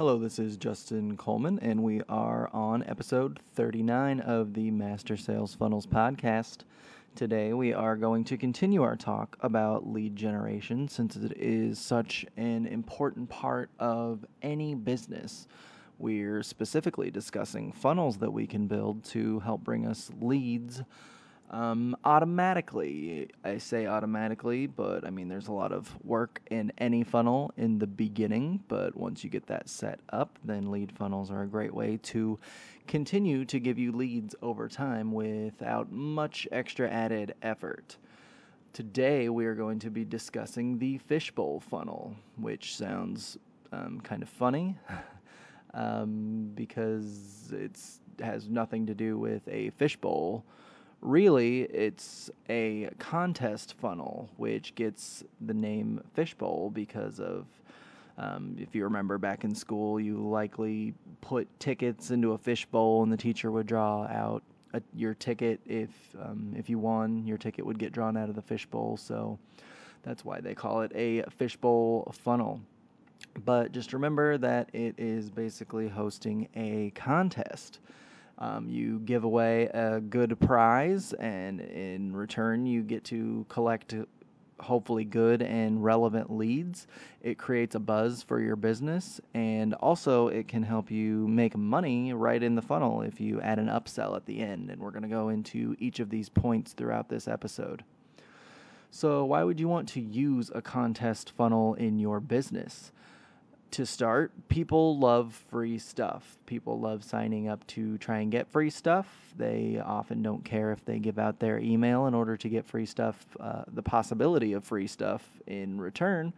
Hello, this is Justin Coleman, and we are on episode 39 of the Master Sales Funnels podcast. Today, we are going to continue our talk about lead generation since it is such an important part of any business. We're specifically discussing funnels that we can build to help bring us leads um, automatically. I say automatically, but I mean, there's a lot of work in any funnel in the beginning. But once you get that set up, then lead funnels are a great way to continue to give you leads over time without much extra added effort. Today, we are going to be discussing the fishbowl funnel, which sounds um, kind of funny um, because it has nothing to do with a fishbowl really it's a contest funnel which gets the name fishbowl because of um, if you remember back in school you likely put tickets into a fishbowl and the teacher would draw out a, your ticket. If um, if you won your ticket would get drawn out of the fishbowl. So that's why they call it a fishbowl funnel. But just remember that it is basically hosting a contest um, you give away a good prize, and in return, you get to collect hopefully good and relevant leads. It creates a buzz for your business, and also it can help you make money right in the funnel if you add an upsell at the end. And we're going to go into each of these points throughout this episode. So, why would you want to use a contest funnel in your business? To start, people love free stuff. People love signing up to try and get free stuff. They often don't care if they give out their email in order to get free stuff, uh, the possibility of free stuff in return.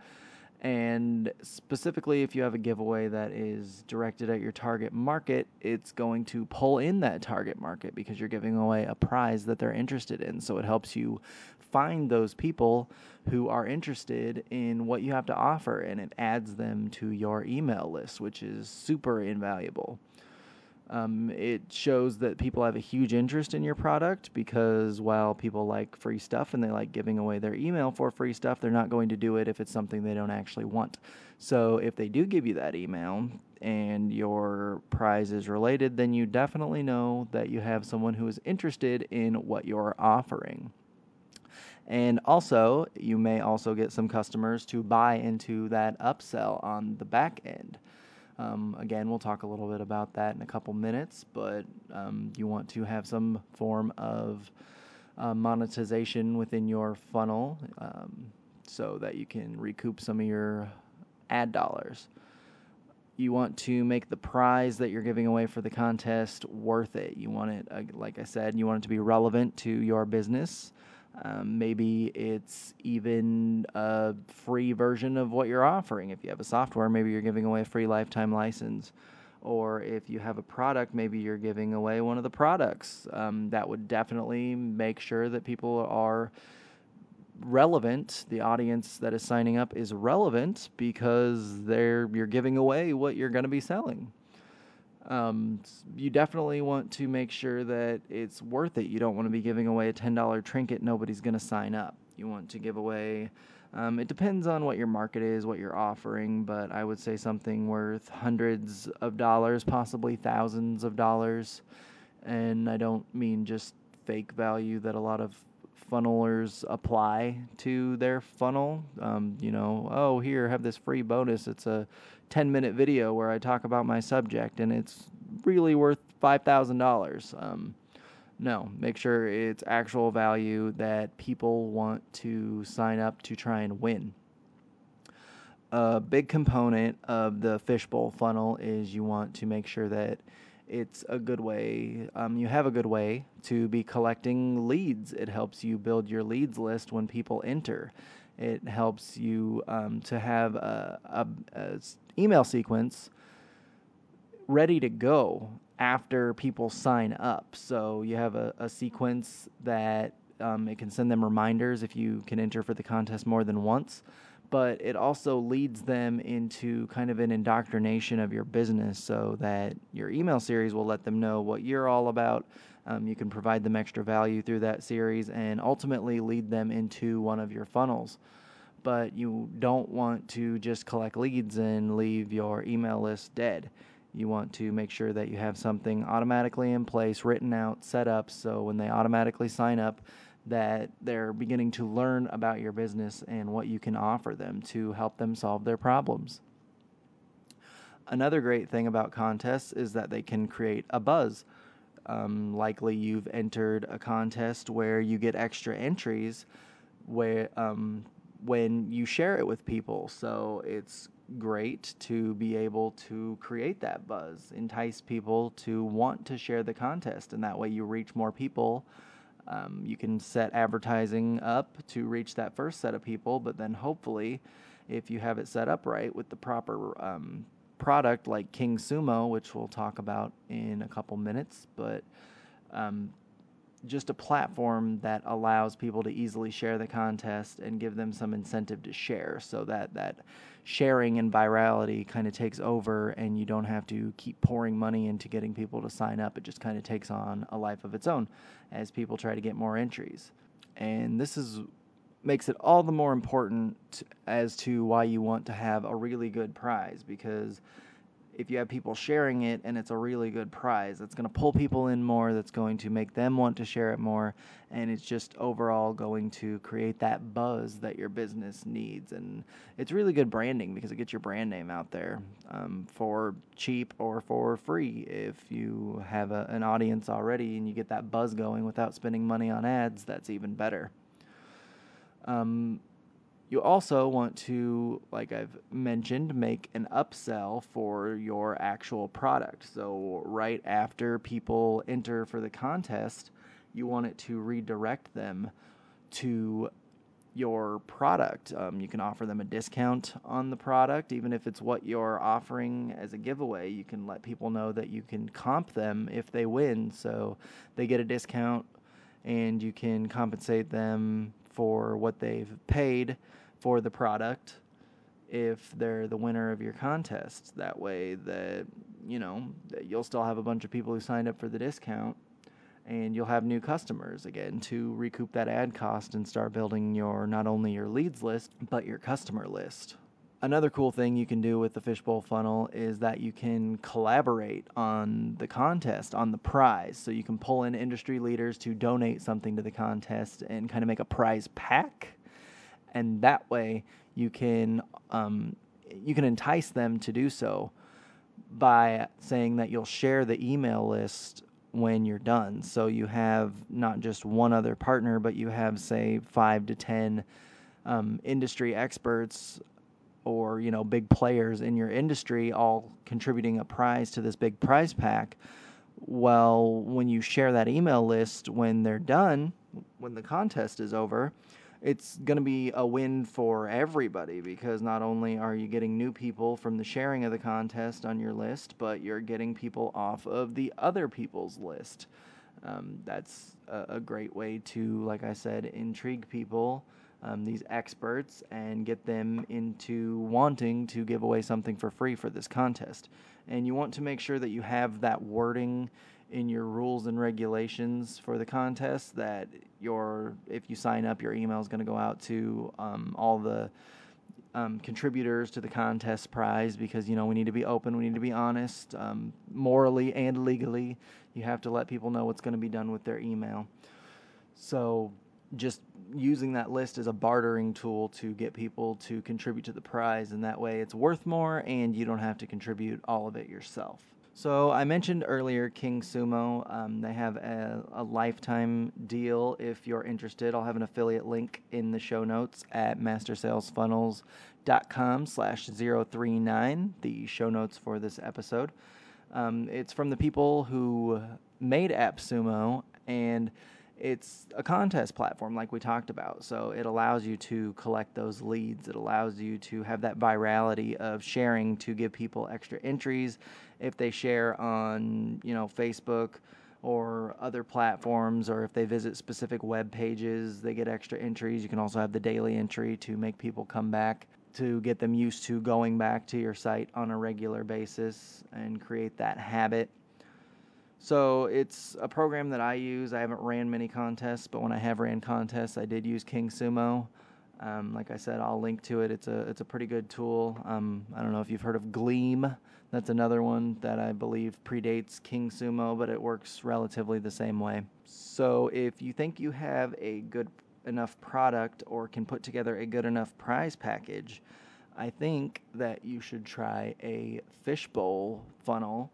And specifically, if you have a giveaway that is directed at your target market, it's going to pull in that target market because you're giving away a prize that they're interested in. So it helps you find those people who are interested in what you have to offer and it adds them to your email list, which is super invaluable. Um, it shows that people have a huge interest in your product because while people like free stuff and they like giving away their email for free stuff, they're not going to do it if it's something they don't actually want. So if they do give you that email and your prize is related, then you definitely know that you have someone who is interested in what you're offering. And also, you may also get some customers to buy into that upsell on the back end. Um, again, we'll talk a little bit about that in a couple minutes, but um, you want to have some form of uh, monetization within your funnel um, so that you can recoup some of your ad dollars. You want to make the prize that you're giving away for the contest worth it. You want it, uh, like I said, you want it to be relevant to your business. Um, maybe it's even a free version of what you're offering. If you have a software, maybe you're giving away a free lifetime license. Or if you have a product, maybe you're giving away one of the products. Um, that would definitely make sure that people are relevant. The audience that is signing up is relevant because they're you're giving away what you're going to be selling um, you definitely want to make sure that it's worth it. You don't want to be giving away a $10 trinket nobody's going to sign up. You want to give away, um, it depends on what your market is, what you're offering, but I would say something worth hundreds of dollars, possibly thousands of dollars. And I don't mean just fake value that a lot of funnelers apply to their funnel. Um, you know, oh, here, have this free bonus. It's a 10 minute video where I talk about my subject and it's really worth $5,000. Um, no, make sure it's actual value that people want to sign up to try and win. A big component of the fishbowl funnel is you want to make sure that it's a good way, um, you have a good way to be collecting leads. It helps you build your leads list when people enter. It helps you um, to have a, a, a email sequence ready to go after people sign up. So you have a, a sequence that um, it can send them reminders if you can enter for the contest more than once. But it also leads them into kind of an indoctrination of your business so that your email series will let them know what you're all about. Um, you can provide them extra value through that series and ultimately lead them into one of your funnels. but you don't want to just collect leads and leave your email list dead. You want to make sure that you have something automatically in place, written out, set up, so when they automatically sign up, that they're beginning to learn about your business and what you can offer them to help them solve their problems. Another great thing about contests is that they can create a buzz. Um, likely you've entered a contest where you get extra entries where um, when you share it with people. So it's great to be able to create that buzz, entice people to want to share the contest, and that way you reach more people. Um, you can set advertising up to reach that first set of people, but then hopefully, if you have it set up right with the proper um, product like King Sumo, which we'll talk about in a couple minutes, but um, just a platform that allows people to easily share the contest and give them some incentive to share so that that sharing and virality kind of takes over and you don't have to keep pouring money into getting people to sign up. It just kind of takes on a life of its own as people try to get more entries. And this is makes it all the more important as to why you want to have a really good prize because if you have people sharing it and it's a really good prize, that's going to pull people in more, that's going to make them want to share it more, and it's just overall going to create that buzz that your business needs. And it's really good branding because it gets your brand name out there um, for cheap or for free. If you have a, an audience already and you get that buzz going without spending money on ads, that's even better. Um, you also want to, like I've mentioned, make an upsell for your actual product. So, right after people enter for the contest, you want it to redirect them to your product. Um, you can offer them a discount on the product, even if it's what you're offering as a giveaway. You can let people know that you can comp them if they win, so they get a discount, and you can compensate them for what they've paid for the product if they're the winner of your contest. That way, that you know that you'll still have a bunch of people who signed up for the discount, and you'll have new customers again to recoup that ad cost and start building your not only your leads list but your customer list. Another cool thing you can do with the fishbowl funnel is that you can collaborate on the contest, on the prize. So you can pull in industry leaders to donate something to the contest and kind of make a prize pack and that way you can um, you can entice them to do so by saying that you'll share the email list when you're done. So you have not just one other partner, but you have say five to ten um, industry experts or you know big players in your industry all contributing a prize to this big prize pack. Well, when you share that email list when they're done, when the contest is over, it's going to be a win for everybody because not only are you getting new people from the sharing of the contest on your list, but you're getting people off of the other people's list. Um, that's a, a, great way to, like I said, intrigue people, um, these experts, and get them into wanting to give away something for free for this contest. And you want to make sure that you have that wording in your rules and regulations for the contest that your if you sign up your email is going to go out to um, all the um, contributors to the contest prize because you know we need to be open we need to be honest um, morally and legally. You have to let people know what's going to be done with their email. So just using that list as a bartering tool to get people to contribute to the prize and that way it's worth more and you don't have to contribute all of it yourself so I mentioned earlier King Sumo. Um, they have a, a, lifetime deal. If you're interested, I'll have an affiliate link in the show notes at mastersalesfunnels.com slash 039, the show notes for this episode. Um, it's from the people who made AppSumo, and it's a contest platform like we talked about. So it allows you to collect those leads. It allows you to have that virality of sharing to give people extra entries if they share on, you know, Facebook or other platforms or if they visit specific web pages, they get extra entries. You can also have the daily entry to make people come back to get them used to going back to your site on a regular basis and create that habit. So it's a program that I use. I haven't ran many contests, but when I have ran contests, I did use King Sumo. Um, like I said, I'll link to it. It's a it's a pretty good tool. Um, I don't know if you've heard of Gleam. That's another one that I believe predates King Sumo, but it works relatively the same way. So if you think you have a good enough product or can put together a good enough prize package, I think that you should try a fishbowl funnel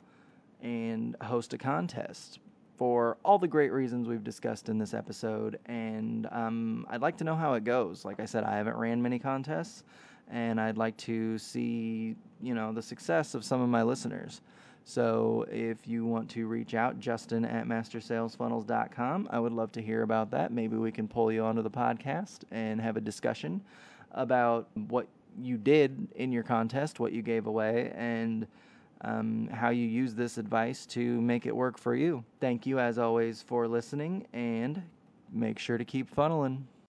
and host a contest for all the great reasons we've discussed in this episode. And um, I'd like to know how it goes. Like I said, I haven't ran many contests, and I'd like to see, you know, the success of some of my listeners. So if you want to reach out, Justin at mastersalesfunnels.com, I would love to hear about that. Maybe we can pull you onto the podcast and have a discussion about what you did in your contest, what you gave away, and um, how you use this advice to make it work for you. Thank you, as always, for listening, and make sure to keep funneling.